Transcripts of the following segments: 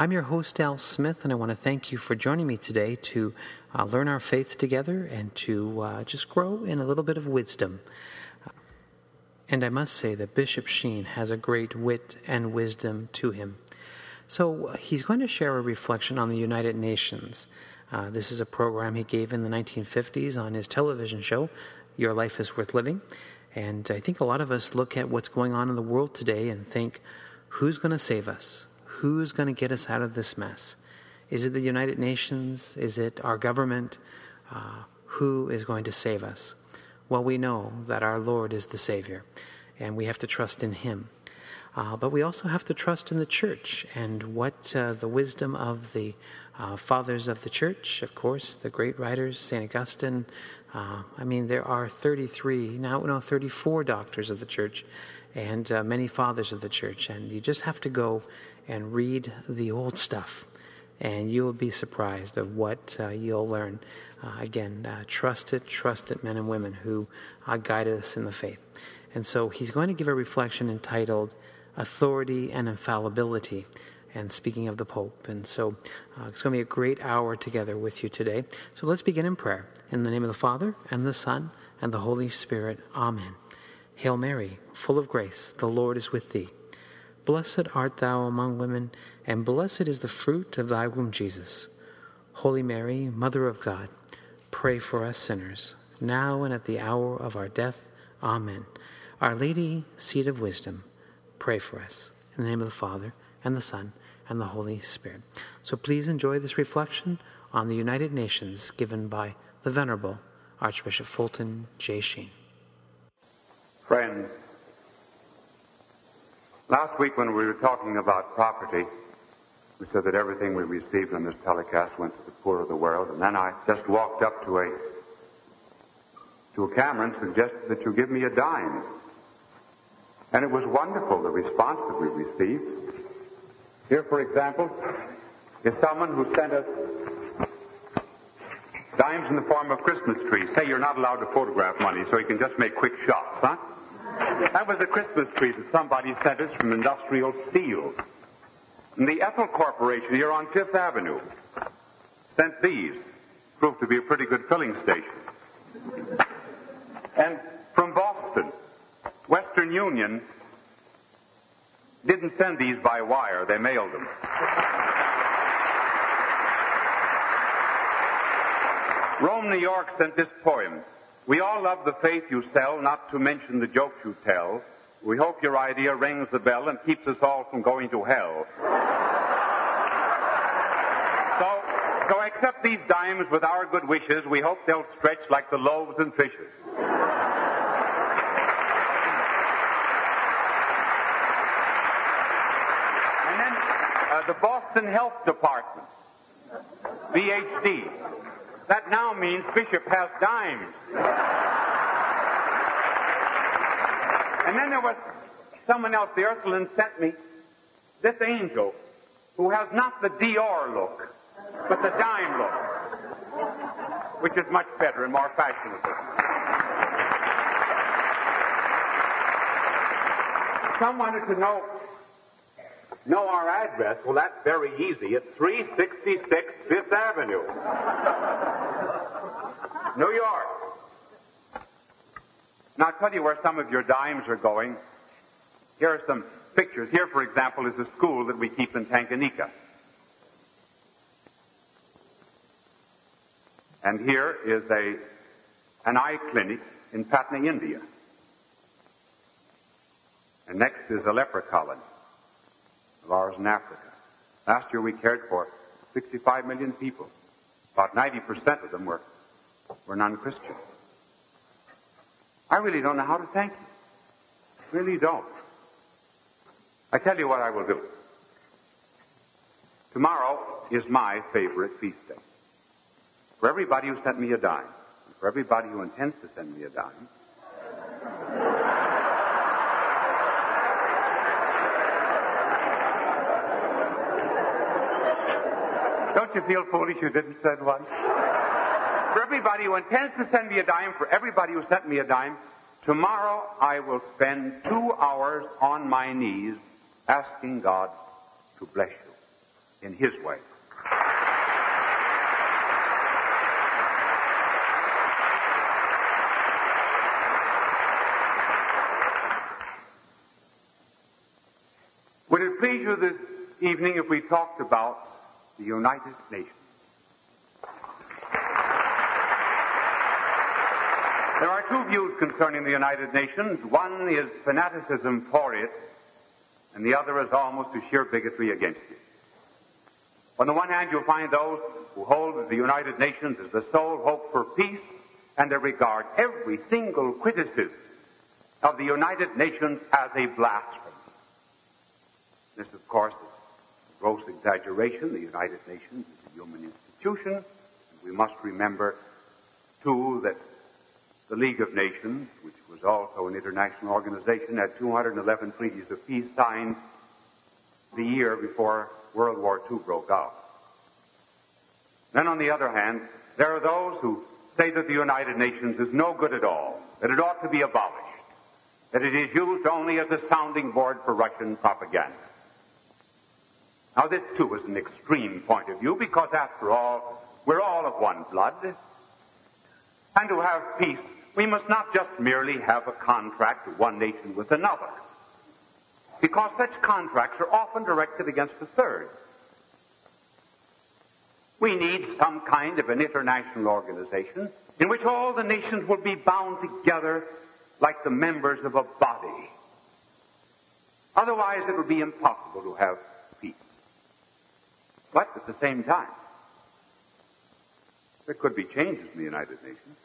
I'm your host, Al Smith, and I want to thank you for joining me today to uh, learn our faith together and to uh, just grow in a little bit of wisdom. And I must say that Bishop Sheen has a great wit and wisdom to him. So uh, he's going to share a reflection on the United Nations. Uh, this is a program he gave in the 1950s on his television show, Your Life is Worth Living. And I think a lot of us look at what's going on in the world today and think, who's going to save us? Who's going to get us out of this mess? Is it the United Nations? Is it our government? Uh, who is going to save us? Well, we know that our Lord is the Savior, and we have to trust in Him. Uh, but we also have to trust in the church and what uh, the wisdom of the uh, fathers of the church, of course, the great writers, St. Augustine. Uh, I mean, there are 33, now, no, 34 doctors of the church and uh, many fathers of the church. And you just have to go and read the old stuff, and you will be surprised of what uh, you'll learn. Uh, again, uh, trusted, trusted men and women who uh, guided us in the faith. And so he's going to give a reflection entitled Authority and Infallibility. And speaking of the Pope. And so uh, it's going to be a great hour together with you today. So let's begin in prayer. In the name of the Father, and the Son, and the Holy Spirit. Amen. Hail Mary, full of grace, the Lord is with thee. Blessed art thou among women, and blessed is the fruit of thy womb, Jesus. Holy Mary, Mother of God, pray for us sinners, now and at the hour of our death. Amen. Our Lady, seat of wisdom, pray for us. In the name of the Father, and the Son, and the Holy Spirit. So please enjoy this reflection on the United Nations given by the Venerable Archbishop Fulton J. Sheen. Friends, Last week when we were talking about property, we said that everything we received on this telecast went to the poor of the world, and then I just walked up to a to a camera and suggested that you give me a dime. And it was wonderful, the response that we received. Here, for example, is someone who sent us dimes in the form of Christmas trees. Say you're not allowed to photograph money, so you can just make quick shots, huh? That was a Christmas tree that somebody sent us from Industrial Steel. And the Ethyl Corporation here on Fifth Avenue sent these. Proved to be a pretty good filling station. And from Boston, Western Union didn't send these by wire, they mailed them. Rome, New York sent this poem. We all love the faith you sell, not to mention the jokes you tell. We hope your idea rings the bell and keeps us all from going to hell. So, so accept these dimes with our good wishes. We hope they'll stretch like the loaves and fishes. And then uh, the Boston Health Department, BHD. That now means Bishop has dimes. and then there was someone else, the Ursuline sent me this angel who has not the Dior look, but the dime look, which is much better and more fashionable. Someone wanted to know know our address. Well, that's very easy. It's 366 Fifth Avenue, New York. Now, I'll tell you where some of your dimes are going. Here are some pictures. Here, for example, is a school that we keep in Tanganyika. And here is a, an eye clinic in Patna, India. And next is a leper colony of ours in Africa. Last year we cared for 65 million people. About 90% of them were, were non-Christian. I really don't know how to thank you. Really don't. I tell you what I will do. Tomorrow is my favorite feast day. For everybody who sent me a dime, for everybody who intends to send me a dime, Don't you feel foolish you didn't send one? For everybody who intends to send me a dime, for everybody who sent me a dime, tomorrow I will spend two hours on my knees asking God to bless you in His way. Would it please you this evening if we talked about the United Nations? There are two views concerning the United Nations. One is fanaticism for it, and the other is almost a sheer bigotry against it. On the one hand, you'll find those who hold the United Nations is the sole hope for peace, and they regard every single criticism of the United Nations as a blasphemy. This, of course, is gross exaggeration. The United Nations is a human institution. And we must remember, too, that the League of Nations, which was also an international organization, had 211 treaties of peace signed the year before World War II broke out. Then, on the other hand, there are those who say that the United Nations is no good at all, that it ought to be abolished, that it is used only as a sounding board for Russian propaganda. Now, this too is an extreme point of view because, after all, we're all of one blood. And to have peace, we must not just merely have a contract one nation with another, because such contracts are often directed against a third. We need some kind of an international organization in which all the nations will be bound together like the members of a body. Otherwise, it would be impossible to have but at the same time, there could be changes in the United Nations.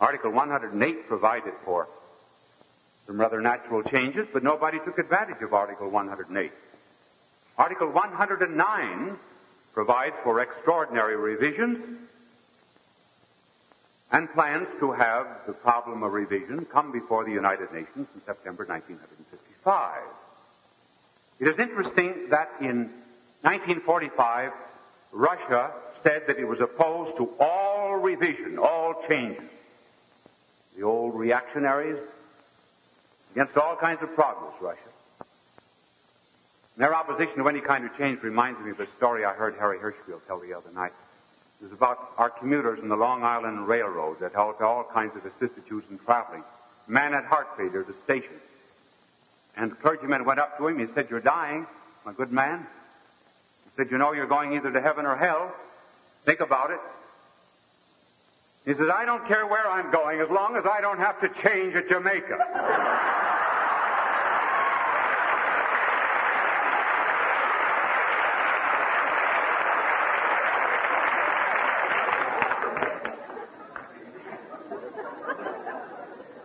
Article 108 provided for some rather natural changes, but nobody took advantage of Article 108. Article 109 provides for extraordinary revisions and plans to have the problem of revision come before the United Nations in September 1955. It is interesting that in 1945, Russia said that it was opposed to all revision, all changes. The old reactionaries against all kinds of progress, Russia. their opposition to any kind of change reminds me of a story I heard Harry Hershfield tell the other night. It was about our commuters in the Long Island Railroad that held all kinds of vicissitudes in traveling. Man had heart failure at the station. And the clergyman went up to him. He said, You're dying, my good man. He said, You know you're going either to heaven or hell. Think about it. He says, I don't care where I'm going as long as I don't have to change at Jamaica.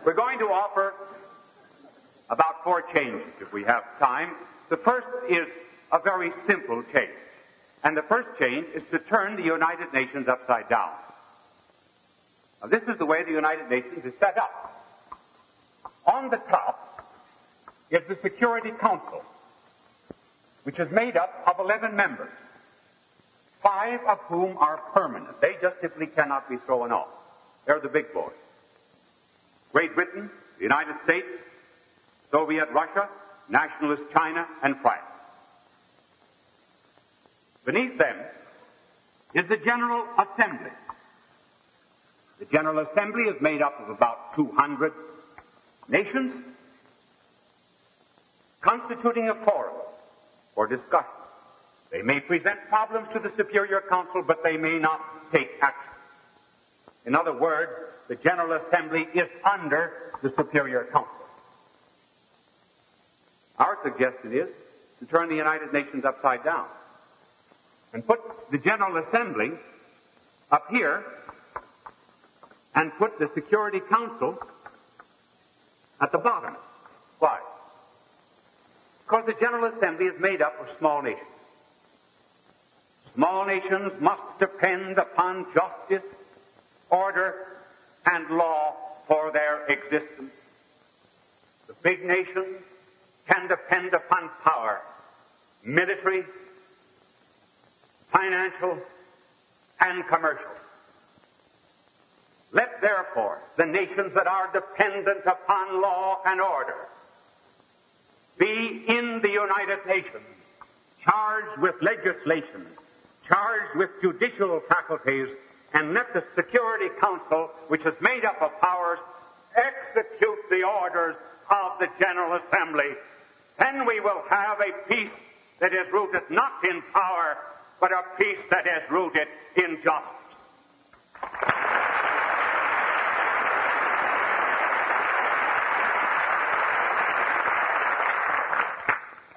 We're going to offer four changes if we have time. The first is a very simple change. And the first change is to turn the United Nations upside down. Now, this is the way the United Nations is set up. On the top is the Security Council, which is made up of 11 members, five of whom are permanent. They just simply cannot be thrown off. They're the big boys. Great Britain, the United States, Soviet Russia, Nationalist China, and France. Beneath them is the General Assembly. The General Assembly is made up of about 200 nations constituting a forum for discussion. They may present problems to the Superior Council, but they may not take action. In other words, the General Assembly is under the Superior Council. Our suggestion is to turn the United Nations upside down and put the General Assembly up here and put the Security Council at the bottom. Why? Because the General Assembly is made up of small nations. Small nations must depend upon justice, order, and law for their existence. The big nations can depend upon power, military, financial, and commercial. Let therefore the nations that are dependent upon law and order be in the United Nations charged with legislation, charged with judicial faculties, and let the Security Council, which is made up of powers, execute the orders of the General Assembly. Then we will have a peace that is rooted not in power, but a peace that is rooted in justice.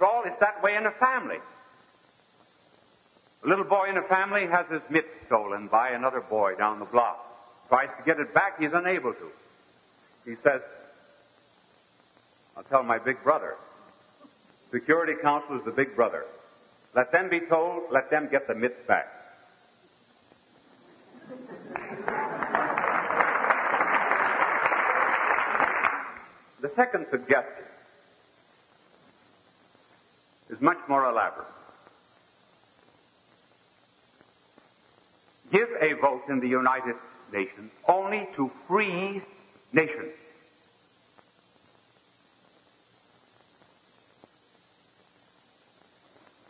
All, it's that way in a family. A little boy in a family has his mitt stolen by another boy down the block. Tries to get it back, he's unable to. He says, I'll tell my big brother. Security Council is the big brother. Let them be told, let them get the mitts back. The second suggestion is much more elaborate. Give a vote in the United Nations only to free nations.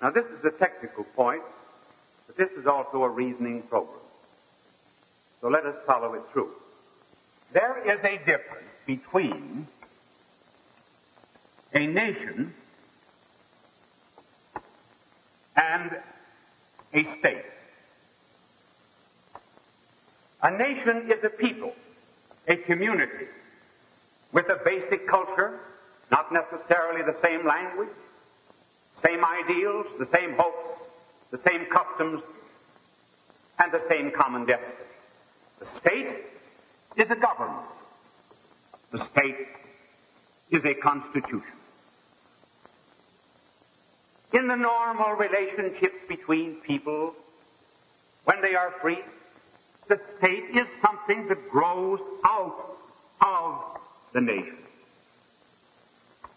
Now this is a technical point, but this is also a reasoning program. So let us follow it through. There is a difference between a nation and a state. A nation is a people, a community, with a basic culture, not necessarily the same language, same ideals, the same hopes, the same customs, and the same common destiny. The state is a government. The state is a constitution. In the normal relationships between people, when they are free, the state is something that grows out of the nation.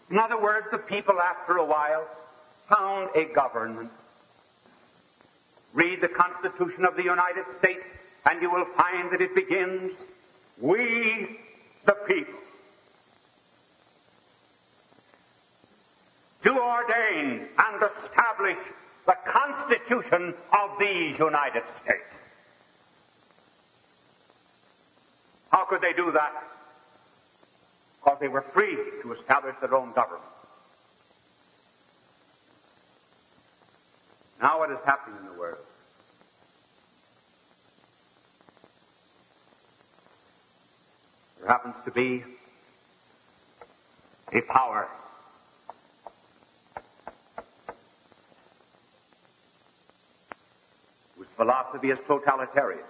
In other words, the people after a while found a government. Read the Constitution of the United States and you will find that it begins, we the people. To ordain and establish the Constitution of these United States. How could they do that? Because they were free to establish their own government. Now what is happening in the world? There happens to be a power whose philosophy is totalitarian,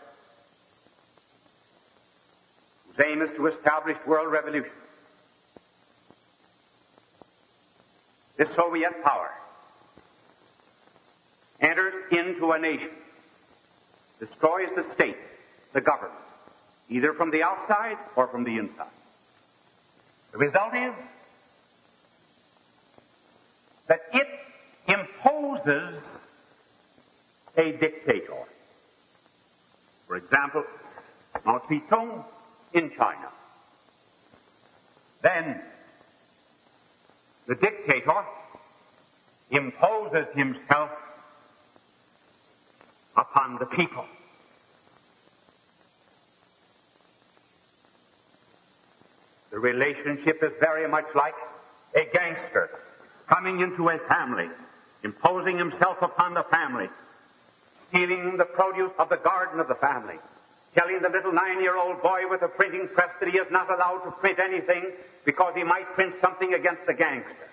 whose aim is to establish world revolution. This Soviet power enters into a nation, destroys the state, the government, either from the outside or from the inside. The result is that it imposes a dictator. For example, Mao Zedong in China. Then The dictator imposes himself upon the people. The relationship is very much like a gangster coming into a family, imposing himself upon the family, stealing the produce of the garden of the family, telling the little nine-year-old boy with a printing press that he is not allowed to print anything because he might print something against the gangster.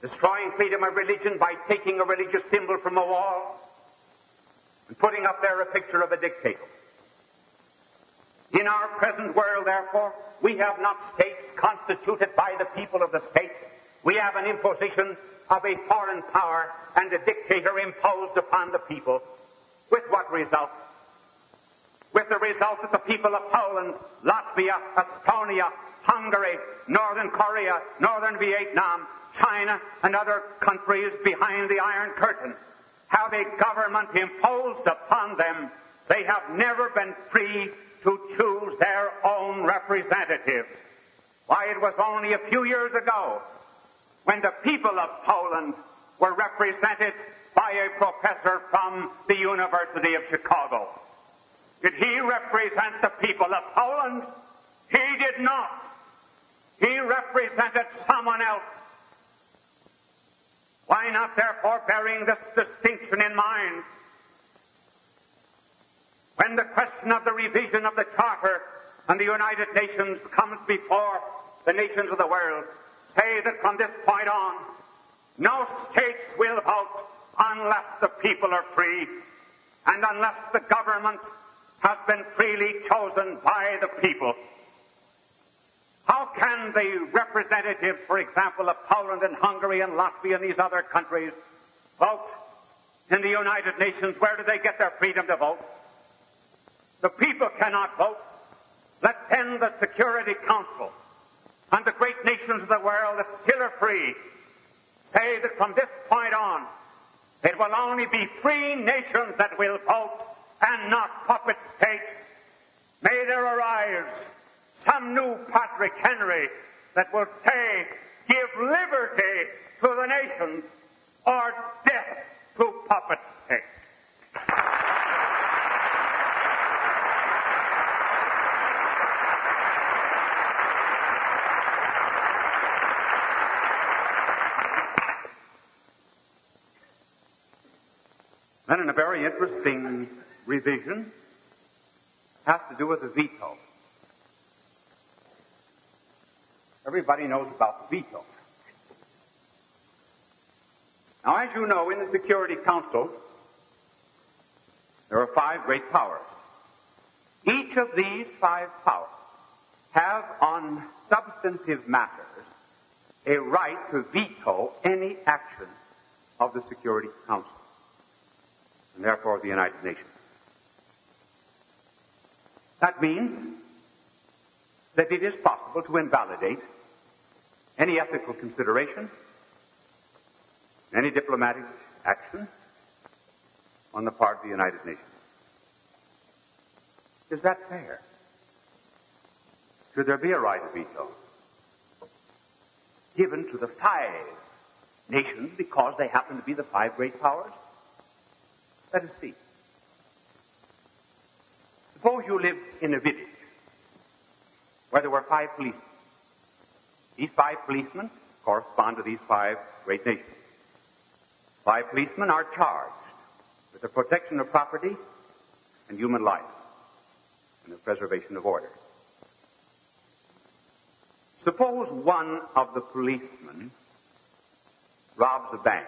Destroying freedom of religion by taking a religious symbol from a wall and putting up there a picture of a dictator. In our present world, therefore, we have not states constituted by the people of the state. We have an imposition of a foreign power and a dictator imposed upon the people. With what result? With the result that the people of Poland, Latvia, Estonia, Hungary, Northern Korea, Northern Vietnam, China, and other countries behind the Iron Curtain have a government imposed upon them. They have never been free to choose their own representatives. Why, it was only a few years ago when the people of Poland were represented by a professor from the University of Chicago. Did he represent the people of Poland? He did not. He represented someone else. Why not, therefore, bearing this distinction in mind, when the question of the revision of the Charter and the United Nations comes before the nations of the world, say that from this point on, no states will vote unless the people are free and unless the government has been freely chosen by the people. How can the representatives, for example, of Poland and Hungary and Latvia and these other countries vote in the United Nations? Where do they get their freedom to vote? The people cannot vote. Let then the Security Council and the great nations of the world that still free say that from this point on, it will only be free nations that will vote and not puppet states. May there arise some new Patrick Henry that will say, give liberty to the nations or death to puppet states. Then, in a very interesting revision, has to do with the veto. Everybody knows about the veto. Now, as you know, in the Security Council, there are five great powers. Each of these five powers have on substantive matters a right to veto any action of the Security Council, and therefore the United Nations. That means that it is possible to invalidate any ethical consideration, any diplomatic action on the part of the United Nations. Is that fair? Should there be a right of veto given to the five nations because they happen to be the five great powers? Let us see. Suppose you lived in a village where there were five policemen. These five policemen correspond to these five great nations. Five policemen are charged with the protection of property and human life and the preservation of order. Suppose one of the policemen robs a bank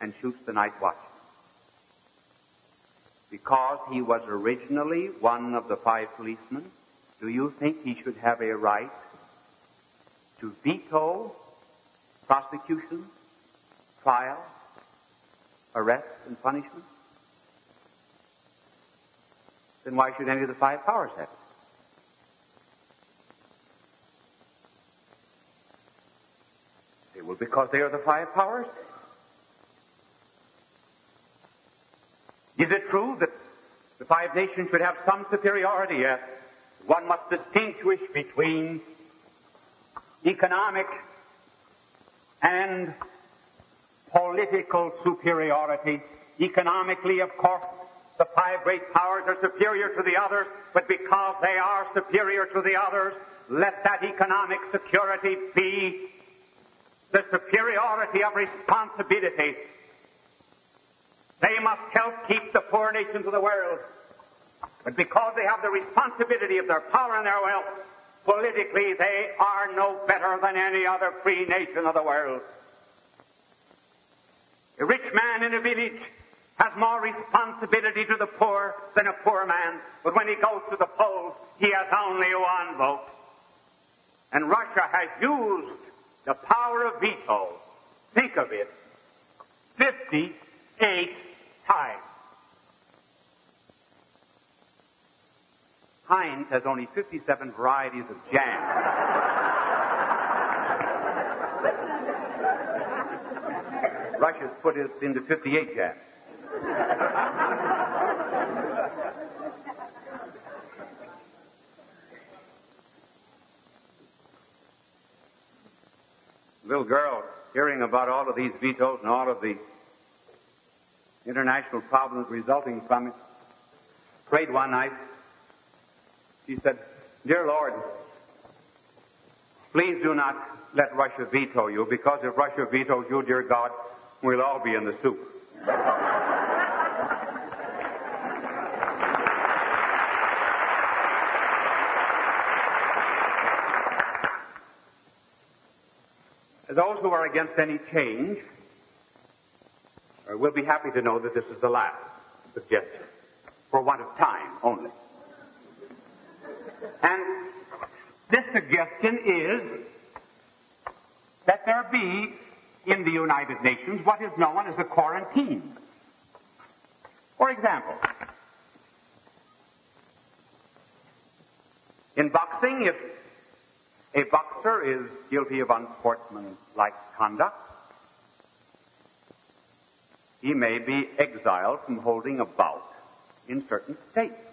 and shoots the night watchman. Because he was originally one of the five policemen, do you think he should have a right to veto prosecution, trial, arrest, and punishment? Then why should any of the five powers have it? Say, well, because they are the five powers. Is it true that the five nations should have some superiority? Yes. One must distinguish between economic and political superiority. Economically, of course, the five great powers are superior to the others, but because they are superior to the others, let that economic security be the superiority of responsibility. They must help keep the poor nations of the world. But because they have the responsibility of their power and their wealth, politically they are no better than any other free nation of the world. A rich man in a village has more responsibility to the poor than a poor man, but when he goes to the polls, he has only one vote. And Russia has used the power of veto, think of it, 58 times. Heinz has only 57 varieties of jam. Russia's put us into 58 jams. Little girl hearing about all of these vetoes and all of the international problems resulting from it prayed one night. She said, Dear Lord, please do not let Russia veto you because if Russia vetoes you, dear God, we'll all be in the soup. Those who are against any change uh, will be happy to know that this is the last suggestion, for want of time only. And this suggestion is that there be in the United Nations what is known as a quarantine. For example, in boxing, if a boxer is guilty of unsportsmanlike conduct, he may be exiled from holding a bout in certain states.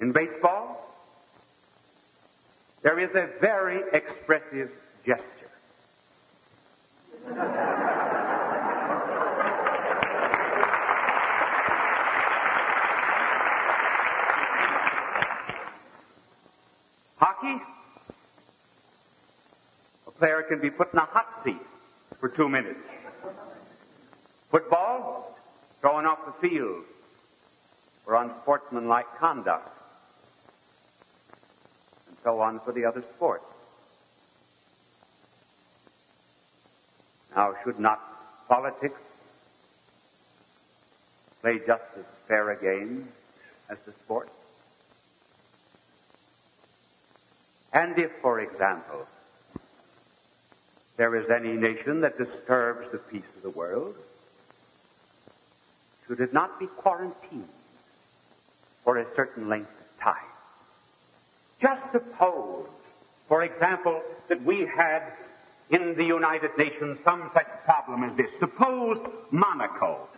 In baseball, there is a very expressive gesture. Hockey, a player can be put in a hot seat for two minutes. Football, thrown off the field for unsportsmanlike conduct. So on for the other sports. Now, should not politics play just as fair a game as the sports? And if, for example, there is any nation that disturbs the peace of the world, should it not be quarantined for a certain length of time? Just suppose, for example, that we had in the United Nations some such problem as this. Suppose Monaco.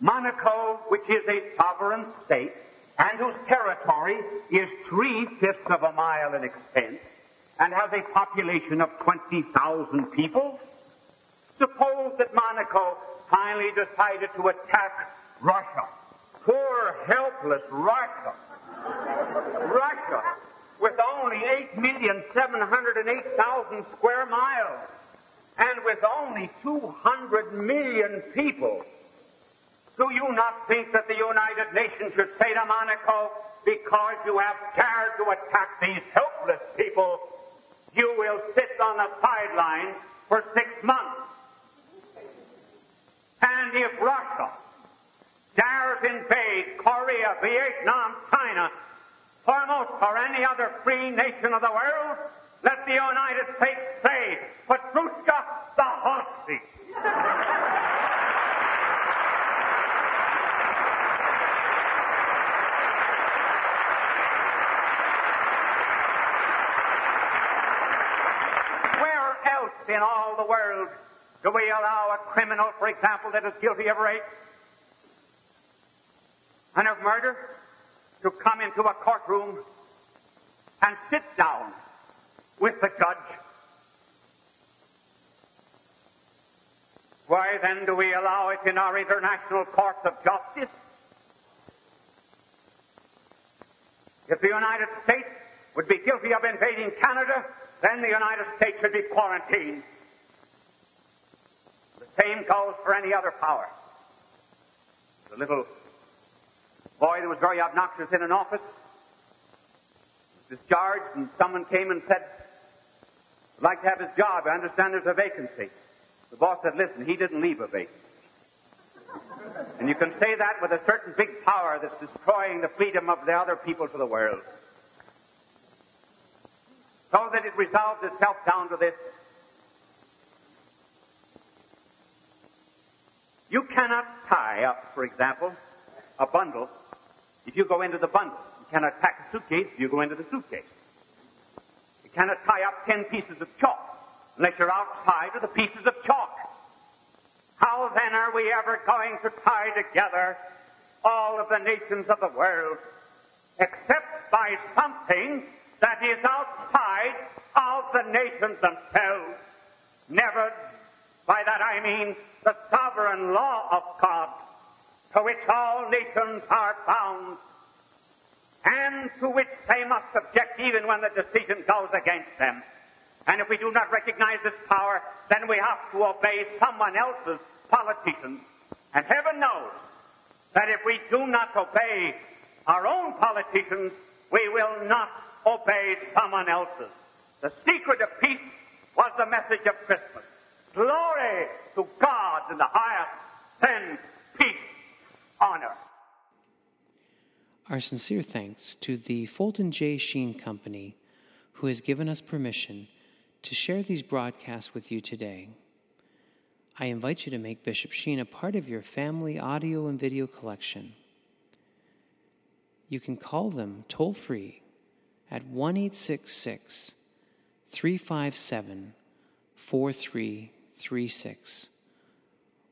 Monaco, which is a sovereign state, and whose territory is three-fifths of a mile in extent, and has a population of 20,000 people, suppose that Monaco finally decided to attack Russia. Poor, helpless Russia. Russia, with only 8,708,000 square miles, and with only 200 million people, do you not think that the United Nations should say to Monaco, because you have dared to attack these helpless people, you will sit on the sidelines for six months? And if Russia dares invade Korea, Vietnam, China, Formosa or any other free nation of the world, let the United States say, Petrushka the hot seat. Where else in all the world do we allow a criminal, for example, that is guilty of rape and of murder to come into a courtroom and sit down with the judge. Why then do we allow it in our international courts of justice? If the United States would be guilty of invading Canada, then the United States should be quarantined. The same goes for any other power. The little boy that was very obnoxious in an office was discharged, and someone came and said, I'd like to have his job. I understand there's a vacancy. The boss said, listen, he didn't leave a vacancy. And you can say that with a certain big power that's destroying the freedom of the other people of the world. So that it resolves itself down to this. You cannot tie up, for example, a bundle if you go into the bundle. You cannot pack a suitcase if you go into the suitcase. You cannot tie up ten pieces of chalk unless you're outside of the pieces of chalk. How then are we ever going to tie together all of the nations of the world except by something that is outside of the nations themselves? Never by that I mean the sovereign law of God to which all nations are bound and to which they must subject even when the decision goes against them. And if we do not recognize this power, then we have to obey someone else's politicians. And heaven knows that if we do not obey our own politicians, we will not obey someone else's. The secret of peace was the message of Christmas. Glory to God in the highest, then peace on earth. Our sincere thanks to the Fulton J. Sheen Company, who has given us permission to share these broadcasts with you today. I invite you to make Bishop Sheen a part of your family audio and video collection. You can call them toll free at 1 357 4336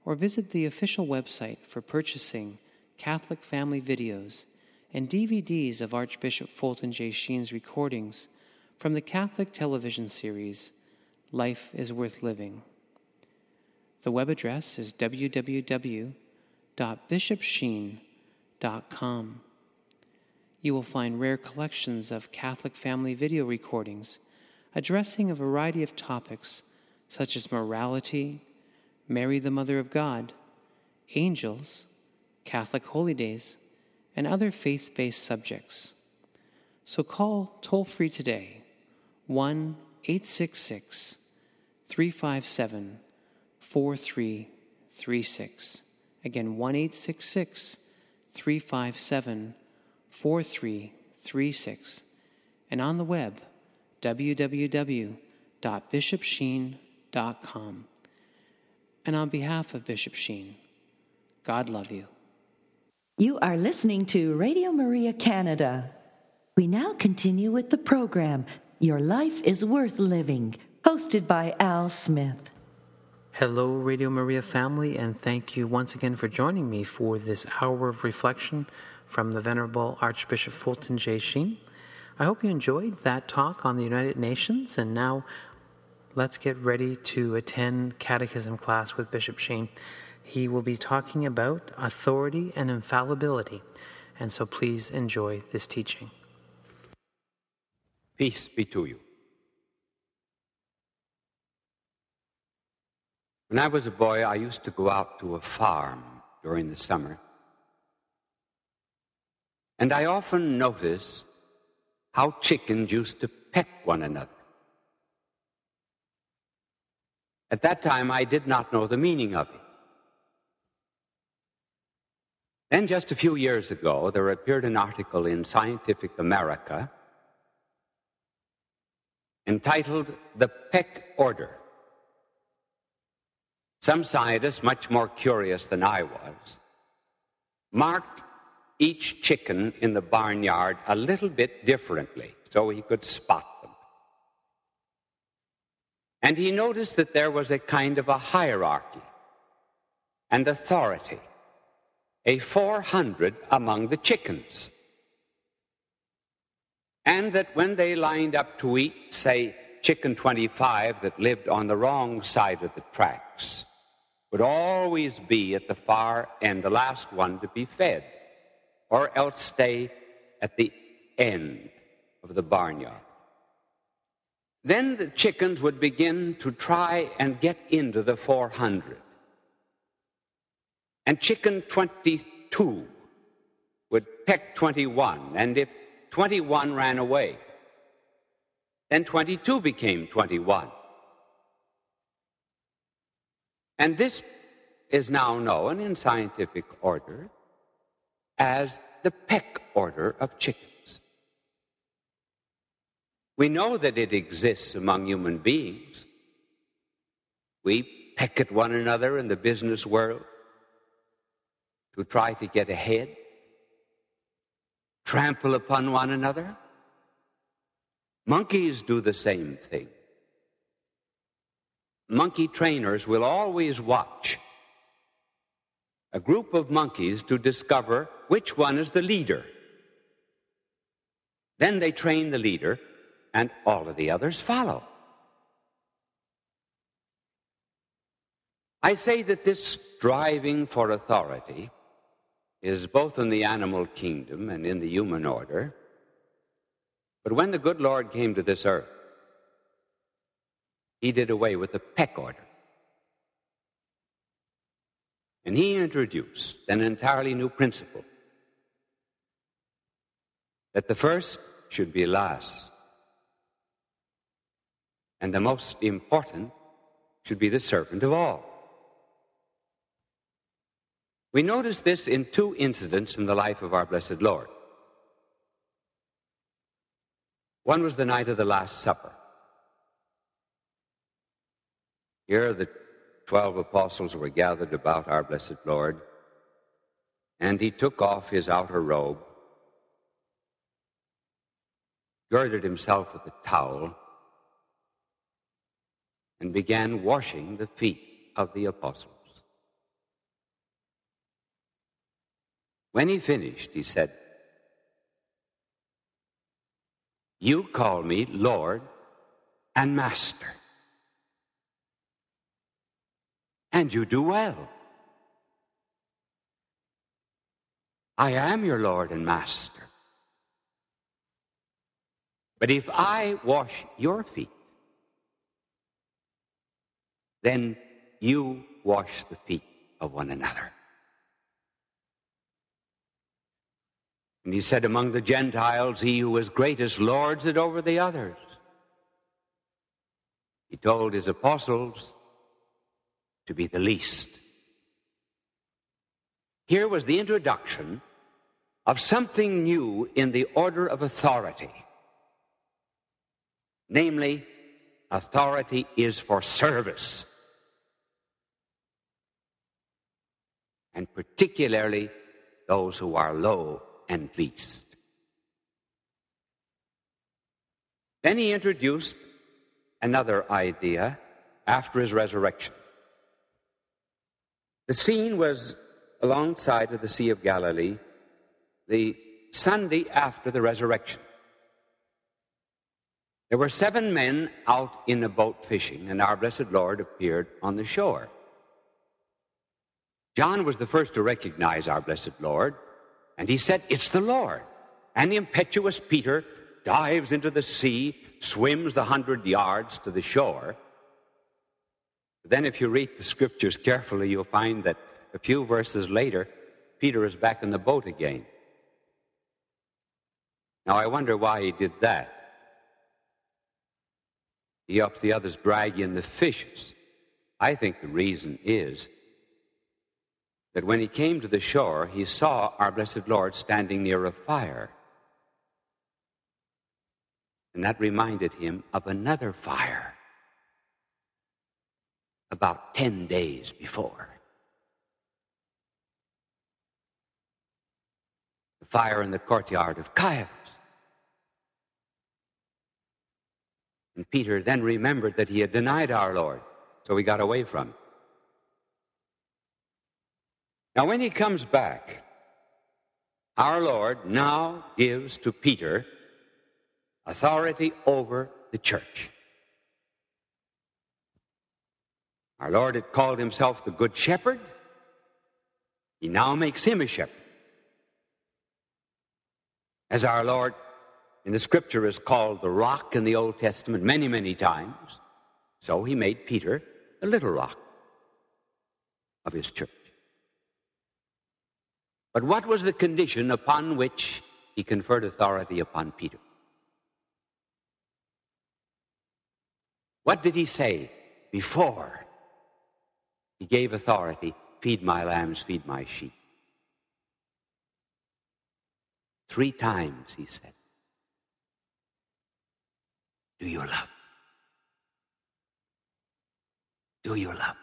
or visit the official website for purchasing Catholic family videos and DVDs of Archbishop Fulton J. Sheen's recordings from the Catholic television series Life is Worth Living. The web address is www.bishopsheen.com. You will find rare collections of Catholic family video recordings addressing a variety of topics such as morality, Mary the Mother of God, angels, Catholic holy days, and other faith based subjects. So call toll free today 1 866 357 4336. Again, 1 866 357 4336. And on the web, www.bishopsheen.com. And on behalf of Bishop Sheen, God love you. You are listening to Radio Maria Canada. We now continue with the program Your Life is Worth Living, hosted by Al Smith. Hello, Radio Maria family, and thank you once again for joining me for this hour of reflection from the Venerable Archbishop Fulton J. Sheen. I hope you enjoyed that talk on the United Nations, and now let's get ready to attend catechism class with Bishop Sheen. He will be talking about authority and infallibility, and so please enjoy this teaching. Peace be to you. When I was a boy, I used to go out to a farm during the summer. And I often noticed how chickens used to peck one another. At that time, I did not know the meaning of it. Then, just a few years ago, there appeared an article in Scientific American entitled The Peck Order. Some scientists, much more curious than I was, marked each chicken in the barnyard a little bit differently so he could spot them. And he noticed that there was a kind of a hierarchy and authority, a 400 among the chickens. And that when they lined up to eat, say, chicken 25 that lived on the wrong side of the tracks would always be at the far end, the last one to be fed, or else stay at the end of the barnyard. Then the chickens would begin to try and get into the 400. And chicken 22 would peck 21, and if 21 ran away, then 22 became 21. And this is now known in scientific order as the peck order of chickens. We know that it exists among human beings. We peck at one another in the business world to try to get ahead, trample upon one another. Monkeys do the same thing. Monkey trainers will always watch a group of monkeys to discover which one is the leader. Then they train the leader and all of the others follow. I say that this striving for authority is both in the animal kingdom and in the human order. But when the good Lord came to this earth, he did away with the peck order. And he introduced an entirely new principle that the first should be last and the most important should be the servant of all. We notice this in two incidents in the life of our blessed Lord. One was the night of the Last Supper. Here the twelve apostles were gathered about our blessed Lord, and he took off his outer robe, girded himself with a towel, and began washing the feet of the apostles. When he finished, he said, You call me Lord and Master. And you do well. I am your Lord and Master. But if I wash your feet, then you wash the feet of one another. And he said, Among the Gentiles, he who was greatest lords it over the others. He told his apostles to be the least. Here was the introduction of something new in the order of authority. Namely, authority is for service. And particularly those who are low and least. Then he introduced another idea after his resurrection. The scene was alongside of the Sea of Galilee the Sunday after the resurrection. There were seven men out in a boat fishing, and our blessed Lord appeared on the shore. John was the first to recognize our blessed Lord, and he said, It's the Lord. And the impetuous Peter dives into the sea, swims the hundred yards to the shore. Then, if you read the scriptures carefully, you'll find that a few verses later, Peter is back in the boat again. Now, I wonder why he did that. He helps the others drag in the fishes. I think the reason is that when he came to the shore, he saw our blessed Lord standing near a fire. And that reminded him of another fire about 10 days before. The fire in the courtyard of Caiaphas. And Peter then remembered that he had denied our Lord, so he got away from him. Now, when he comes back, our Lord now gives to Peter authority over the church. Our Lord had called himself the Good Shepherd. He now makes him a shepherd. As our Lord in the scripture is called the rock in the Old Testament many, many times, so he made Peter the little rock of his church. But what was the condition upon which he conferred authority upon Peter? What did he say before he gave authority? Feed my lambs, feed my sheep. Three times he said, Do you love? Do you love?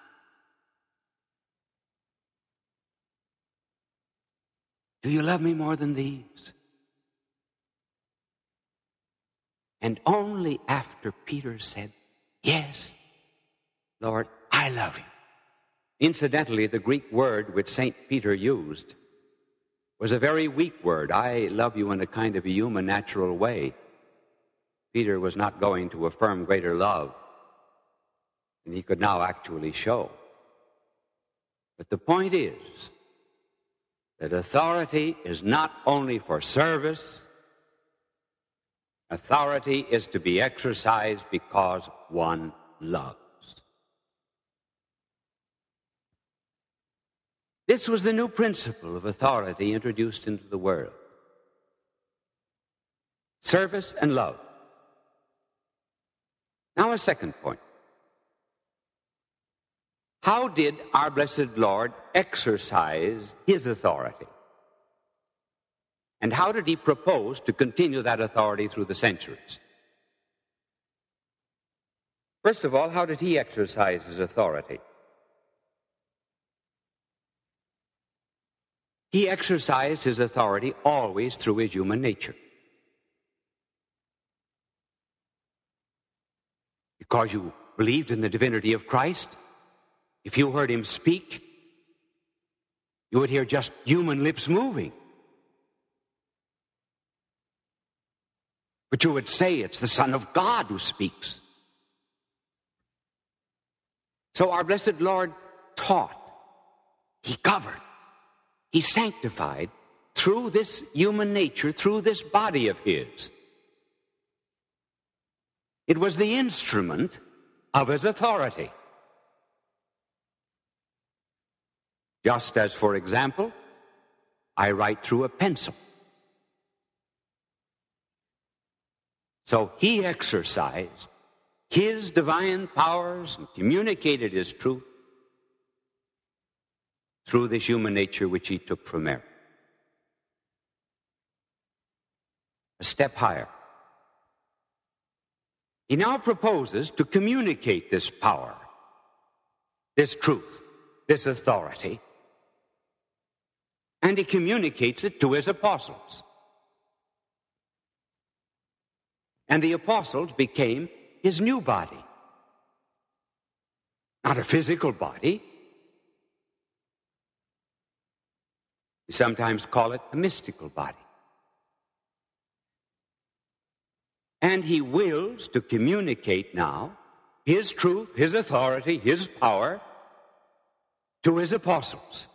Do you love me more than these? And only after Peter said, Yes, Lord, I love you. Incidentally, the Greek word which St. Peter used was a very weak word. I love you in a kind of a human natural way. Peter was not going to affirm greater love than he could now actually show. But the point is that authority is not only for service, authority is to be exercised because one loves. This was the new principle of authority introduced into the world service and love. Now, a second point. How did our blessed Lord exercise his authority? And how did he propose to continue that authority through the centuries? First of all, how did he exercise his authority? He exercised his authority always through his human nature. Because you believed in the divinity of Christ, if you heard him speak, you would hear just human lips moving. But you would say it's the Son of God who speaks. So our blessed Lord taught, He governed, he sanctified through this human nature, through this body of His. It was the instrument of His authority. Just as, for example, I write through a pencil. So he exercised his divine powers and communicated his truth through this human nature which he took from Mary. A step higher. He now proposes to communicate this power, this truth, this authority, and he communicates it to his apostles. And the apostles became his new body. Not a physical body, We sometimes call it a mystical body. And he wills to communicate now his truth, his authority, his power to his apostles,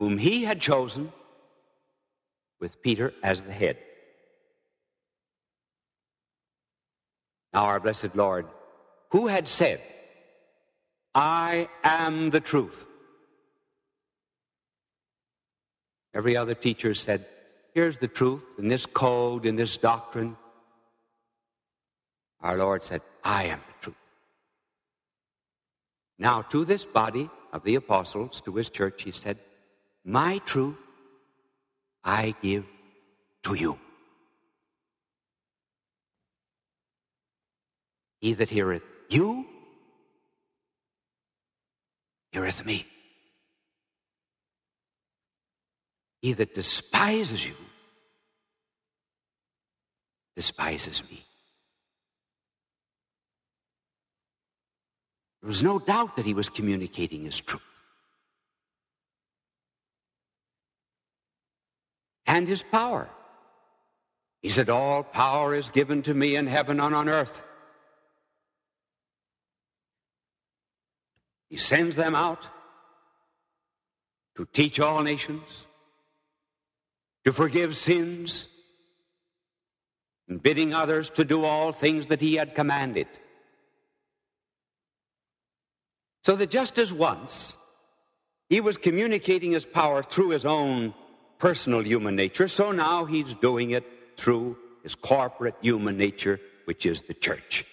whom he had chosen with Peter as the head. Now, our blessed Lord, who had said, I am the truth. Every other teacher said, Here's the truth in this code, in this doctrine. Our Lord said, I am the truth. Now, to this body of the apostles, to his church, he said, My truth I give to you. He that heareth you heareth me. He that despises you despises me. There was no doubt that he was communicating his truth. And his power. He said, All power is given to me in heaven and on earth. He sends them out to teach all nations, to forgive sins, and bidding others to do all things that he had commanded. So that just as once he was communicating his power through his own personal human nature, so now he's doing it through his corporate human nature, which is the church.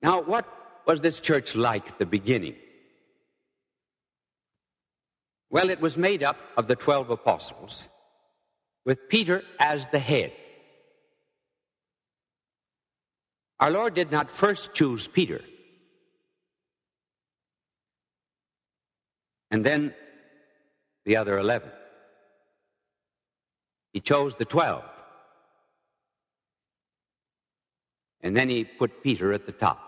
Now, what was this church like at the beginning? Well, it was made up of the 12 apostles, with Peter as the head. Our Lord did not first choose Peter and then the other 11. He chose the 12. And then he put Peter at the top.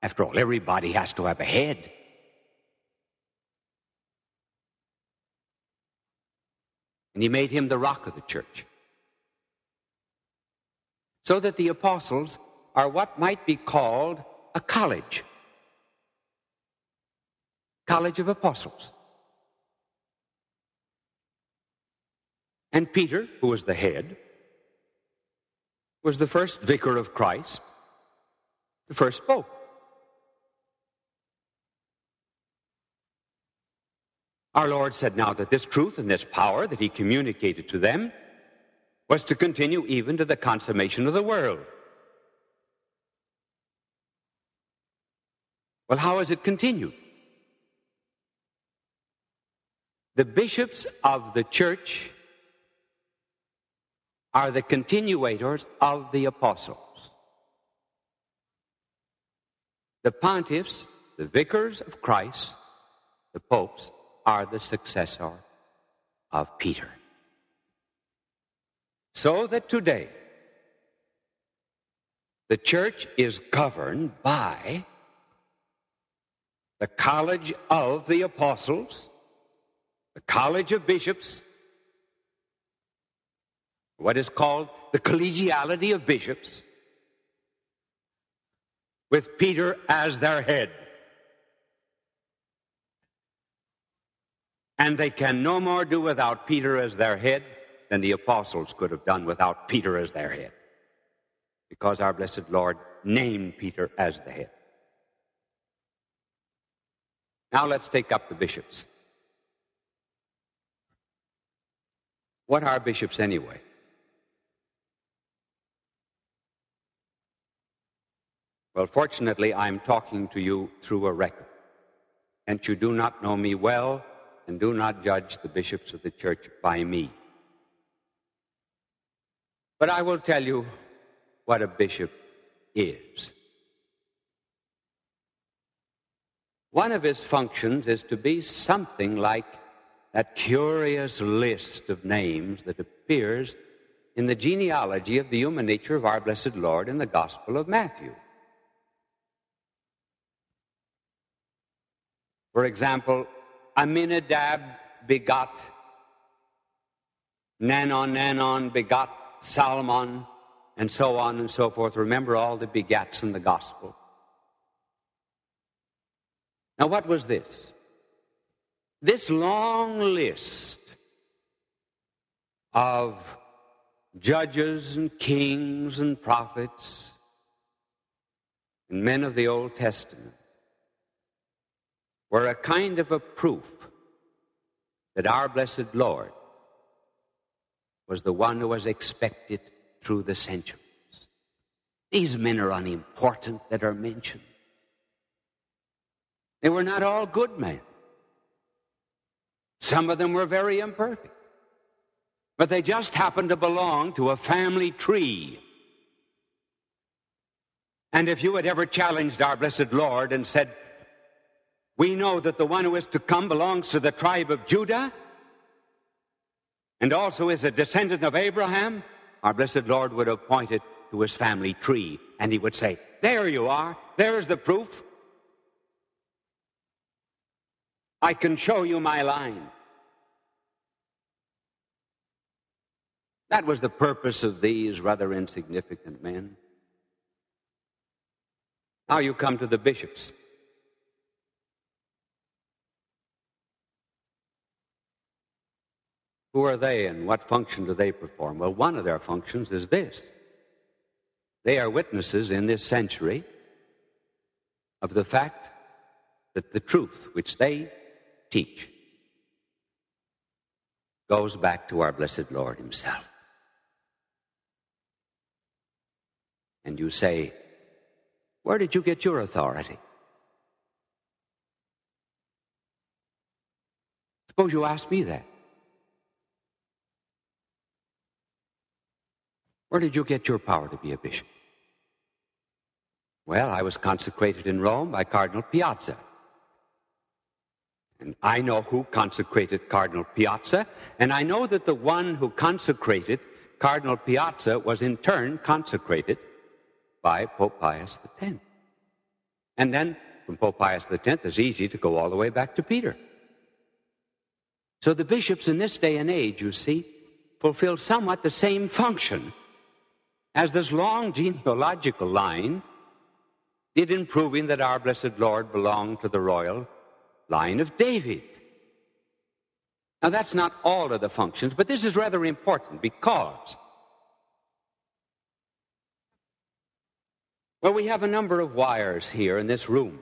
After all, everybody has to have a head. And he made him the rock of the church. So that the apostles are what might be called a college. College of Apostles. And Peter, who was the head, was the first vicar of Christ, the first pope. Our Lord said now that this truth and this power that He communicated to them was to continue even to the consummation of the world. Well, how has it continued? The bishops of the church are the continuators of the apostles. The pontiffs, the vicars of Christ, the popes, are the successor of Peter. So that today, the church is governed by the College of the Apostles, the College of Bishops, what is called the collegiality of bishops, with Peter as their head. And they can no more do without Peter as their head than the apostles could have done without Peter as their head. Because our blessed Lord named Peter as the head. Now let's take up the bishops. What are bishops anyway? Well, fortunately, I'm talking to you through a record. And you do not know me well, and do not judge the bishops of the church by me. But I will tell you what a bishop is. One of his functions is to be something like that curious list of names that appears in the genealogy of the human nature of our blessed Lord in the Gospel of Matthew. For example, Aminadab begot Naasson, Naasson begot Salmon, and so on and so forth. Remember all the begats in the gospel. Now, what was this? This long list of judges and kings and prophets and men of the Old Testament were a kind of a proof that our blessed Lord was the one who was expected through the centuries. These men are unimportant that are mentioned. They were not all good men. Some of them were very imperfect. But they just happened to belong to a family tree. And if you had ever challenged our blessed Lord and said, we know that the one who is to come belongs to the tribe of Judah and also is a descendant of Abraham. Our blessed Lord would have pointed to his family tree and he would say, There you are. There's the proof. I can show you my line. That was the purpose of these rather insignificant men. Now you come to the bishops. Who are they and what function do they perform? Well, one of their functions is this they are witnesses in this century of the fact that the truth which they teach goes back to our blessed Lord Himself. And you say, Where did you get your authority? Suppose you ask me that. Where did you get your power to be a bishop? Well, I was consecrated in Rome by Cardinal Piazza. And I know who consecrated Cardinal Piazza, and I know that the one who consecrated Cardinal Piazza was in turn consecrated by Pope Pius X. And then from Pope Pius X, it's easy to go all the way back to Peter. So the bishops in this day and age, you see, fulfill somewhat the same function as this long genealogical line did in proving that our blessed Lord belonged to the royal line of David. Now, that's not all of the functions, but this is rather important because, well, we have a number of wires here in this room.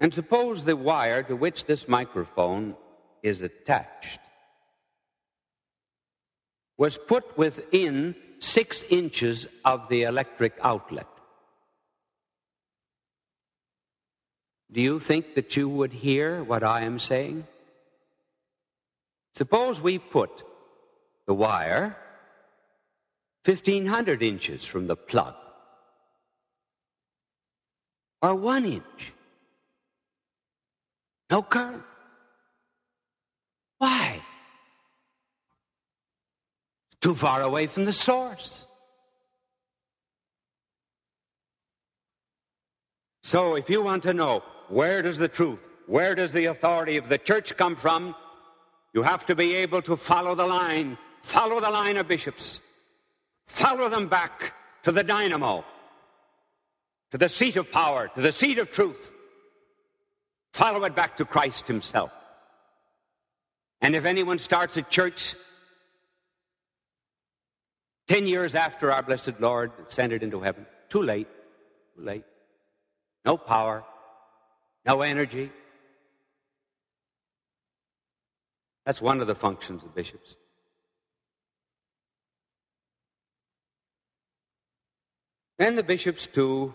And suppose the wire to which this microphone is attached was put within six inches of the electric outlet. Do you think that you would hear what I am saying? Suppose we put the wire 1500 inches from the plug, or one inch. No current. Why? too far away from the source. So if you want to know where does the truth, where does the authority of the church come from, you have to be able to follow the line, follow the line of bishops, follow them back to the dynamo, to the seat of power, to the seat of truth. Follow it back to Christ Himself. And if anyone starts a church Ten years after our blessed Lord ascended into heaven. Too late. Too late. No power. No energy. That's one of the functions of bishops. And the bishops, too,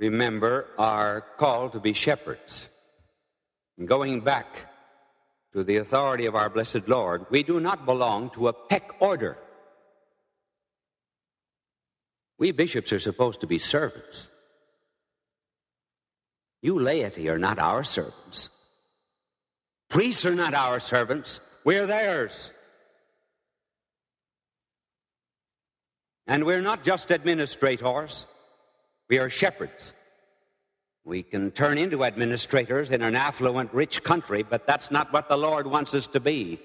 remember, are called to be shepherds. And going back to the authority of our blessed Lord, we do not belong to a peck order. We bishops are supposed to be servants. You laity are not our servants. Priests are not our servants. We're theirs. And we're not just administrators, we are shepherds. We can turn into administrators in an affluent, rich country, but that's not what the Lord wants us to be.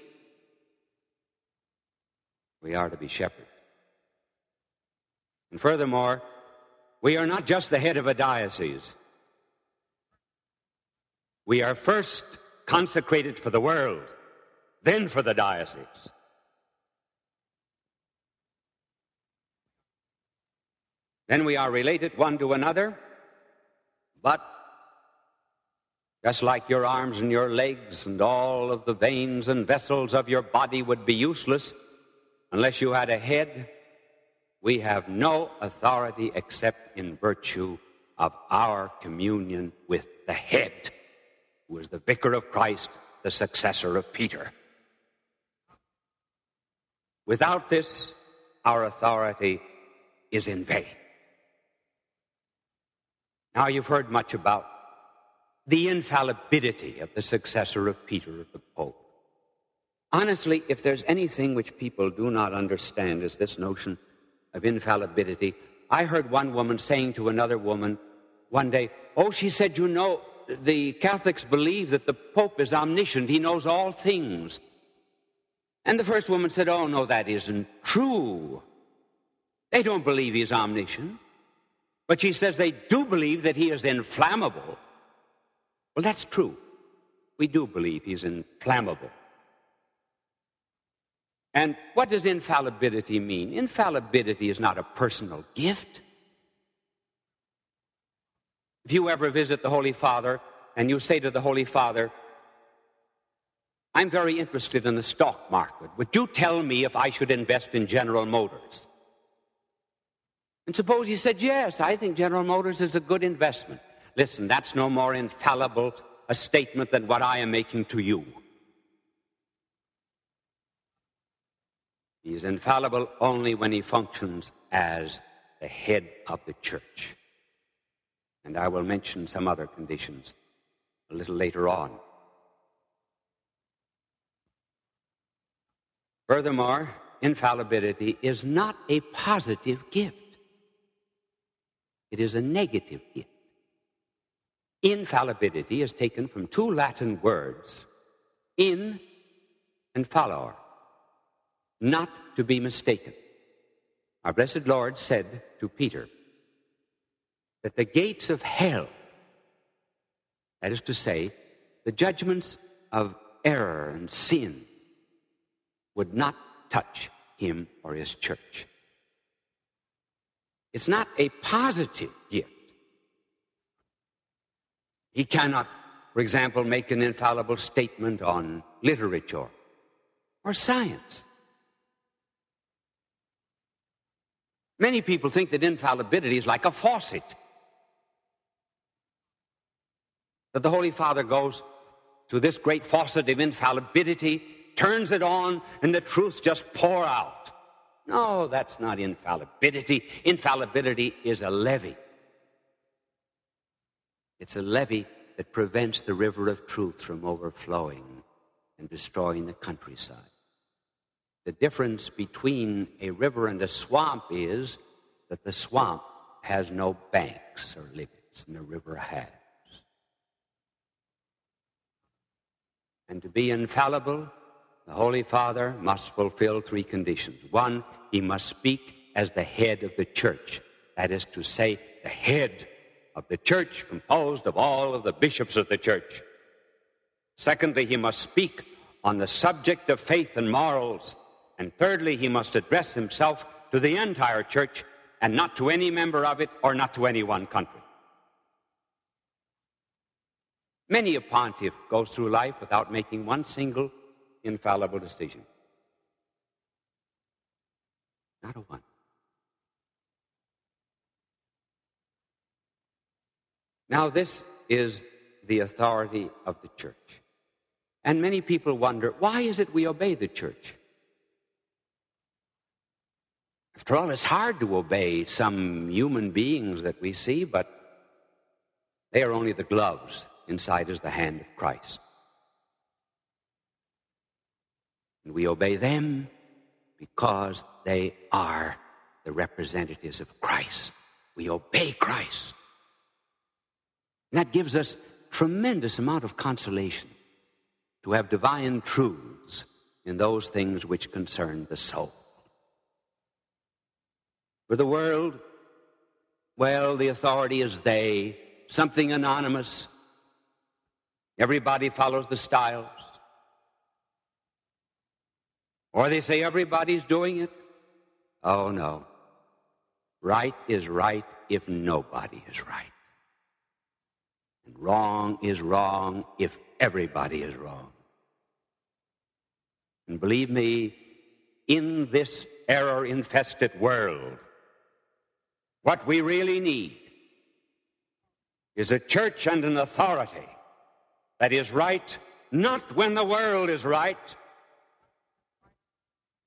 We are to be shepherds. And furthermore, we are not just the head of a diocese. We are first consecrated for the world, then for the diocese. Then we are related one to another but just like your arms and your legs and all of the veins and vessels of your body would be useless unless you had a head, we have no authority except in virtue of our communion with the head, who is the vicar of Christ, the successor of Peter. Without this, our authority is in vain. Now, you've heard much about the infallibility of the successor of Peter, the Pope. Honestly, if there's anything which people do not understand, is this notion of infallibility. I heard one woman saying to another woman one day, Oh, she said, you know, the Catholics believe that the Pope is omniscient, he knows all things. And the first woman said, Oh, no, that isn't true. They don't believe he's omniscient. But she says they do believe that he is inflammable. Well, that's true. We do believe he's inflammable. And what does infallibility mean? Infallibility is not a personal gift. If you ever visit the Holy Father and you say to the Holy Father, I'm very interested in the stock market. Would you tell me if I should invest in General Motors? And suppose he said, Yes, I think General Motors is a good investment. Listen, that's no more infallible a statement than what I am making to you. He is infallible only when he functions as the head of the church. And I will mention some other conditions a little later on. Furthermore, infallibility is not a positive gift. It is a negative gift. Infallibility is taken from two Latin words, in and fallor not to be mistaken. Our blessed Lord said to Peter that the gates of hell, that is to say, the judgments of error and sin, would not touch him or his church. It's not a positive gift. He cannot, for example, make an infallible statement on literature or science. Many people think that infallibility is like a faucet. That the Holy Father goes to this great faucet of infallibility, turns it on, and the truths just pour out. No, that's not infallibility. Infallibility is a levee. It's a levee that prevents the river of truth from overflowing and destroying the countryside. The difference between a river and a swamp is that the swamp has no banks or limits, and the river has. And to be infallible, the Holy Father must fulfill three conditions. One, he must speak as the head of the church. That is to say, the head of the church composed of all of the bishops of the church. Secondly, he must speak on the subject of faith and morals and thirdly, he must address himself to the entire church and not to any member of it or not to any one country. Many a pontiff goes through life without making one single infallible decision. Not a one. Now, this is the authority of the church. And many people wonder why is it we obey the church? After all, it's hard to obey some human beings that we see, but they are only the gloves. Inside is the hand of Christ. And we obey them because they are the representatives of Christ. We obey Christ. And that gives us tremendous amount of consolation to have divine truths in those things which concern the soul. For the world, well, the authority is they, something anonymous. Everybody follows the styles. Or they say everybody's doing it. Oh, no. Right is right if nobody is right. And wrong is wrong if everybody is wrong. And believe me, in this error infested world, what we really need is a church and an authority that is right not when the world is right,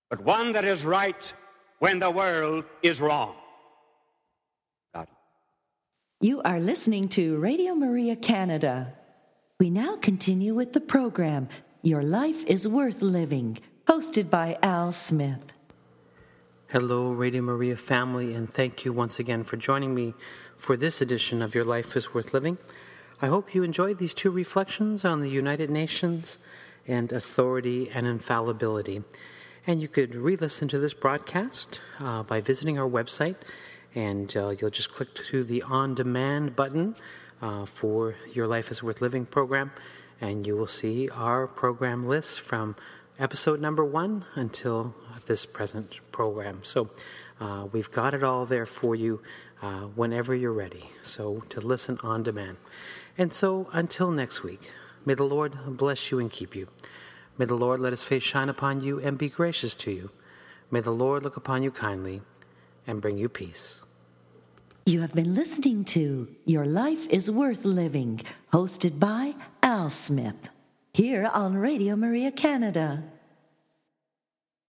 but one that is right when the world is wrong. You are listening to Radio Maria Canada. We now continue with the program Your Life is Worth Living, hosted by Al Smith. Hello, Radio Maria family, and thank you once again for joining me for this edition of Your Life is Worth Living. I hope you enjoyed these two reflections on the United Nations and authority and infallibility. And you could re listen to this broadcast uh, by visiting our website, and uh, you'll just click to the on demand button uh, for Your Life is Worth Living program, and you will see our program list from episode number one until this present program. So uh, we've got it all there for you uh, whenever you're ready. So to listen on demand. And so until next week, may the Lord bless you and keep you. May the Lord let his face shine upon you and be gracious to you. May the Lord look upon you kindly and bring you peace. You have been listening to Your Life is Worth Living, hosted by Al Smith, here on Radio Maria Canada.